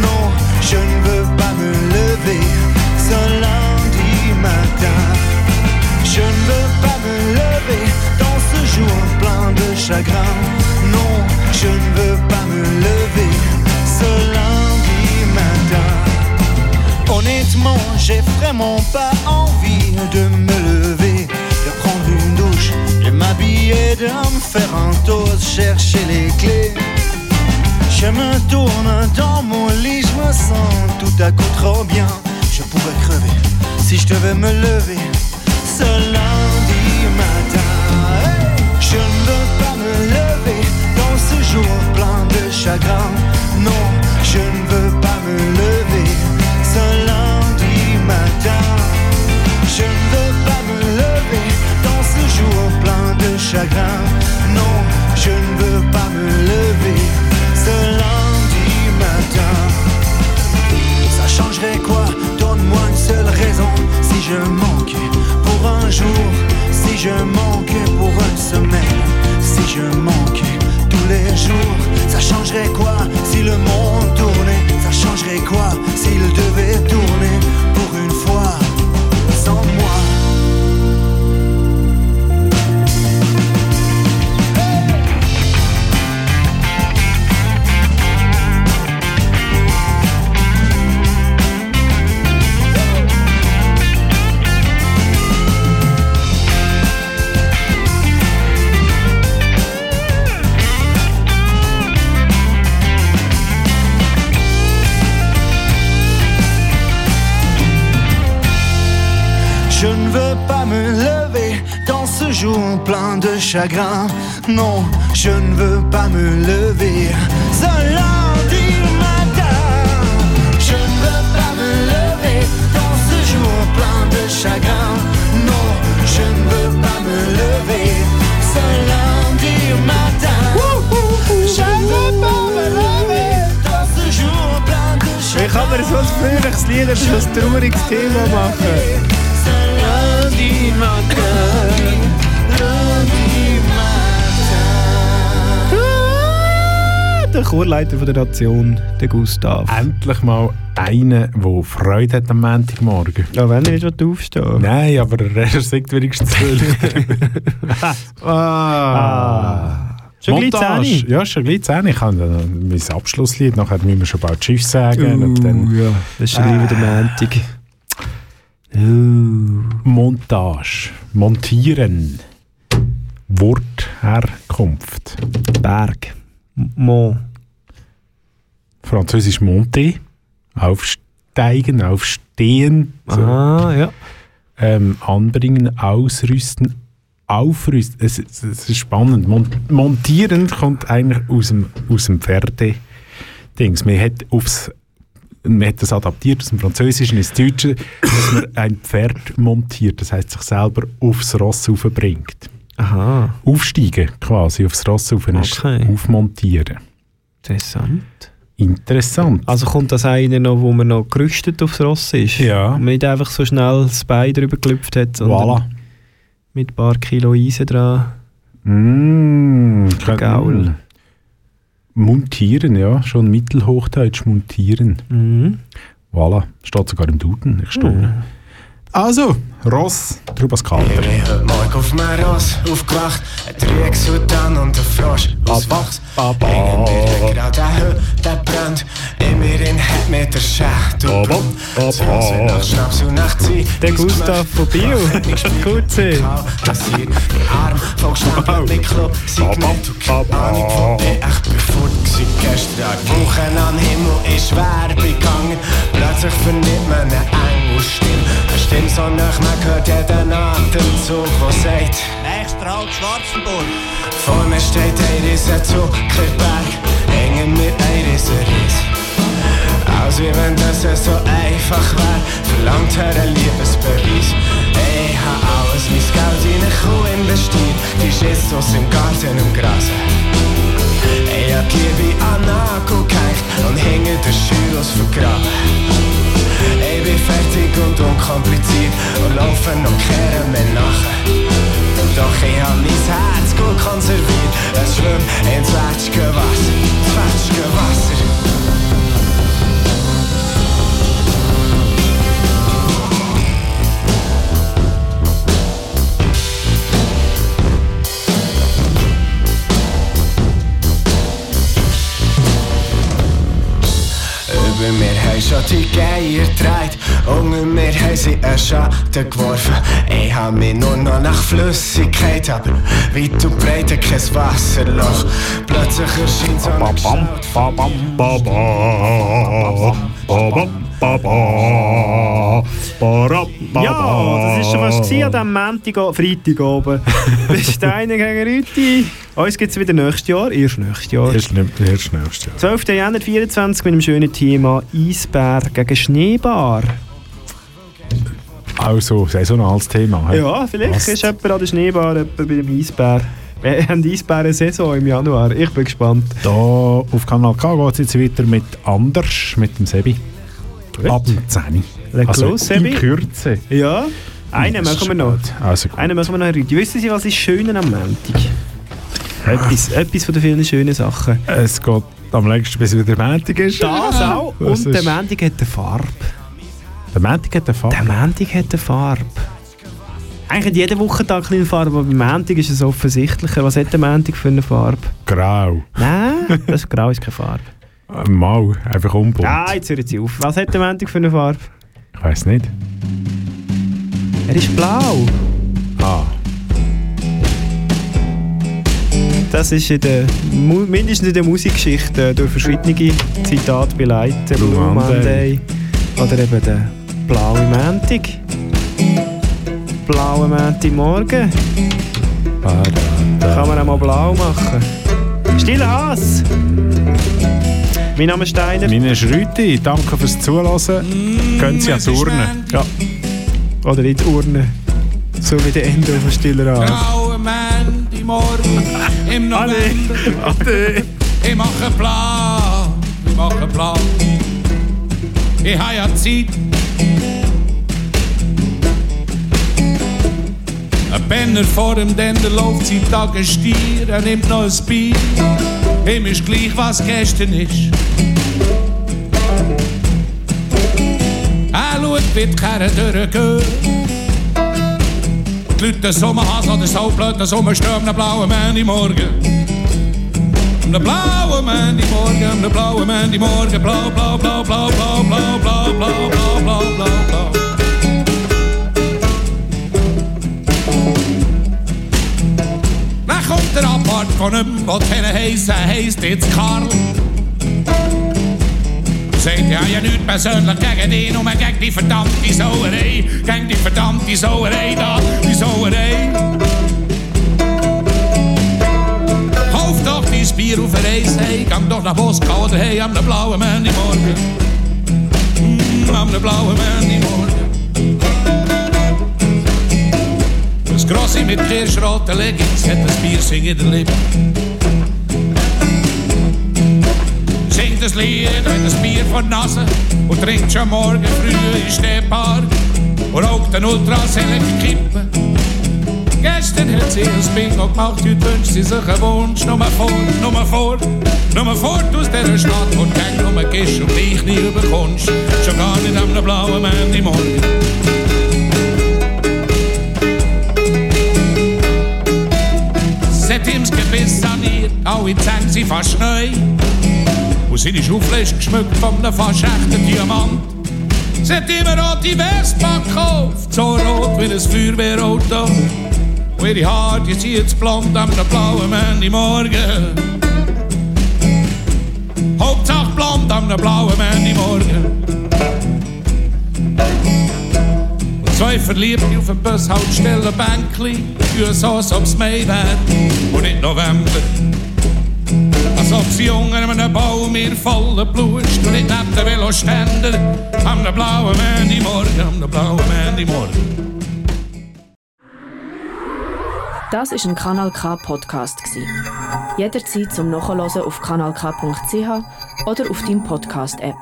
Non, je ne veux pas me lever ce lundi Je ne veux pas me lever dans ce jour plein de chagrin. Non, je ne veux pas me lever ce lundi matin. Honnêtement, j'ai vraiment pas envie de me lever, de prendre une douche, de m'habiller, de me faire un toast, chercher les clés. Je me tourne dans mon lit, je me sens tout à coup trop bien. Je pourrais crever si je devais me lever ce lundi matin. Je ne veux pas me lever dans ce jour plein de chagrin. Non, je ne veux pas me lever ce lundi matin. Je ne veux pas me lever dans ce jour plein de chagrin. Non, je ne veux pas me lever ce lundi matin. Ça changerait si je manquais pour un jour, si je manquais pour une semaine, si je manquais tous les jours, ça changerait quoi si le monde tournait? Ça changerait quoi s'il devait tourner pour une fois? De chagrin. Non, je ne veux pas me lever ce lundi matin. Je ne veux pas me lever dans ce jour plein de chagrin. Non, je ne veux pas me lever ce lundi matin. Je ne veux pas me lever dans ce jour plein de chagrin. Ich kann mir so ein fröhliches Lied über so ein trauriges Thema machen. Lundi matin, Der Chorleiter von der Nation, der Gustav. Endlich mal einer, der Freude hat am Montagmorgen. Ja, wenn er nicht will aufstehen Nein, aber er sagt wenigstens zwölf. ah. Schon gleich Montage. 10? Ja, schon gleich 10. Ich kann dann mein Abschlusslied, nachher müssen wir schon bald Tschüss sagen. und dann, ja, das ist schon gleich wieder Montag. Montage. Montieren. Wortherkunft. Berg. Mont. Französisch monter. Aufsteigen, aufstehen. So. Ah, ja. Ähm, anbringen, ausrüsten, aufrüsten. Es, es, es ist spannend. Mon montieren kommt eigentlich aus dem, aus dem Pferde-Dings. Man hat aufs man hat das adaptiert aus dem Französischen ins Deutsche, dass man ein Pferd montiert, das heißt sich selber aufs Ross bringt. Aha. Aufsteigen quasi aufs Ross rauf Okay. aufmontieren. Interessant. Interessant. Also kommt das einer noch, wo man noch gerüstet aufs Ross ist? Ja. Und man nicht einfach so schnell das Bein drüber gelüpft hat, sondern Voilà. mit ein paar Kilo Eisen dran. Mm, Gaul. Montieren, ja, schon Mittelhochdeutsch montieren. Mhm. Voilà, steht sogar im Duden, ich staune. Also, Ross, drüber Kater. Ich bin heute Morgen auf dem Ross aufgewacht, ein Dreieckshut an und ein Frosch aus Wachs. Hängen mir gerade ein Höhe, der brennt, immerhin hat mir der Schädel brennt. Zwölf sind nach Schnaps und nach Zieh. Der Gustav von Bio. Gut sehen. Rasiert, die Arme vollgestempelt mit Klo, Signet und keine Ahnung von mir. Ich bin fort gewesen gestern, Wochen am Himmel ist schwer begangen. Plötzlich Engelstimme, eine Stimme so nach, man hört jeden Atemzug, der sagt, Nächster Halt Schwarzenburg. vor mir steht ein riesen Zuckerberg, hängen mit ein riesen Ries. Als wie wenn das so einfach wär, verlangt er ein Liebesbeweis. Ich hab alles mein Geld in eine Kuh investiert, die schießt aus im Garten im Gras. Ich hab die Liebe an den Nagel gehängt und hinter der Schülos vergraben. Ich bin fertig und unkompliziert und laufe noch kehren mehr nachher. Doch ich hab mein Herz gut konserviert. Es schwimmt ins Wätschge Wasser, schon die Geier gedreht, unter mir haben sie einen Schatten geworfen. Ich hab mich nur noch nach Flüssigkeit, aber weit und breit kein Wasserloch. Plötzlich erscheint so eine Gestalt Ja, das ist schon fast an diesem Montag, Freitag oben. Steiner gegen Rüti. Uns gibt es wieder nächstes Jahr, erst nächstes Jahr. Erst, erst nächstes Jahr. 12. Januar 24 mit dem schönen Thema Eisbär gegen Schneebar. Also, saisonales Thema. hä? Ja, vielleicht Was? ist jemand an der Schneebar, jemand bei dem Eisbär. Wir haben Eisbären-Saison im Januar. Ich bin gespannt. Da auf Kanal K geht es jetzt weiter mit Anders, mit dem Sebi. Ab dem 10. Leg also los, in. Kürze. Ja. Einen Das machen wir noch. gut. Also gut. Einen machen wir noch, Rüdi. Wissen Sie, was ist schön am Montag? Etwas, etwas von den vielen schönen Sachen. Es geht am längsten, bis wieder Montag ist. Das auch. Und der Montag hat eine Farbe. Der Montag hat eine Farbe. Der Montag hat eine Farbe. Eigentlich hat jeder Wochentag eine Farbe, aber beim Montag ist es offensichtlicher. Was hat der Montag für eine Farbe? Grau. Nein, das Grau ist keine Farbe. Äh, Mal, einfach unbunt. Ah, jetzt hört sie auf. Was hat der Montag für eine Farbe? Ich weiß nicht. Er ist blau. Ah. Das ist in der, mindestens in der Musikgeschichte äh, durch verschiedene Zitate beleidigt. Blue, Blue Monday. Oder eben der blaue Montag. Blaue Montagmorgen. Kann man auch mal blau machen. Stille Hass. Mein Name ist Steiner. Meine ist Rüti. Danke fürs Zuhören. Gehen Sie an die Urne. Ja. Oder in die Urne. So wie der Ende von Stiller Hass. Graue Mandy morgen im November. Ich mache Plan, ich mache Plan. Ich habe ja Zeit. Ein Penner vor dem Dender läuft seit Tagen Stier. Er nimmt noch ein Bier. Ihm ist gleich, was gestern ist. Er schaut, wie die Kerren durchgehen. Die Leute Sommerhase oder so blöd, dass rumstehen am blauen Montagmorgen. Am blauen Montagmorgen, am blauen Montagmorgen, blau, blau, blau, blau, blau, blau, blau, blau, blau, blau, blau, blau. Dann kommt der Abfahrt von ihm, der kennen heissen, heisst jetzt Karl. je nu persoonlijk kijken die noemen. Kijk die verdampt die zoeré. Kijk die verdampt die zoeré dan. Die zoeré. Hoofd toch die spier over reis. Hey, kan toch naar bos kouden. Hey, am de blauwe man die morgen. Mm, am de blauwe man die morgen. Dus crossie met keersrotte leggings. Zet de spier zingen de lippen. Singt das Lied, hat das Bier von Nase und trinkt schon morgen früh in Stehpark und raucht eine ultrasellige Kippe. Gestern hat sie ein Bingo gemacht, heute wünscht sie sich einen Wunsch. Nur vor, nur vor, nur fort aus dieser Stadt, wo du nur gehst und dich nie überkommst. Schon gar nicht am blauen Montagmorgen. Seitdem das Gebiss saniert, alle Zähne sind fast neu. Und seine Schaufel ist geschmückt von einem fast echten Diamant. Sie hat immer rote Vespa gekauft, so rot wie ein Feuerwehrauto. Und ihre Haare, die sind jetzt blond am blauen Montagmorgen. Hauptsache blond am blauen Montagmorgen. Und zwei Verliebte auf dem Bus halt stellen Bänkli, als ob's Mai wär und nicht November. Als ob sie in einem Baum mir volle Blust und nicht neben den Veloständer am blauen Montagmorgen, am blauen Montagmorgen. Das ist ein Kanal K Podcast. Jederzeit zum Nachhören auf kanalk.ch oder auf deinem Podcast App.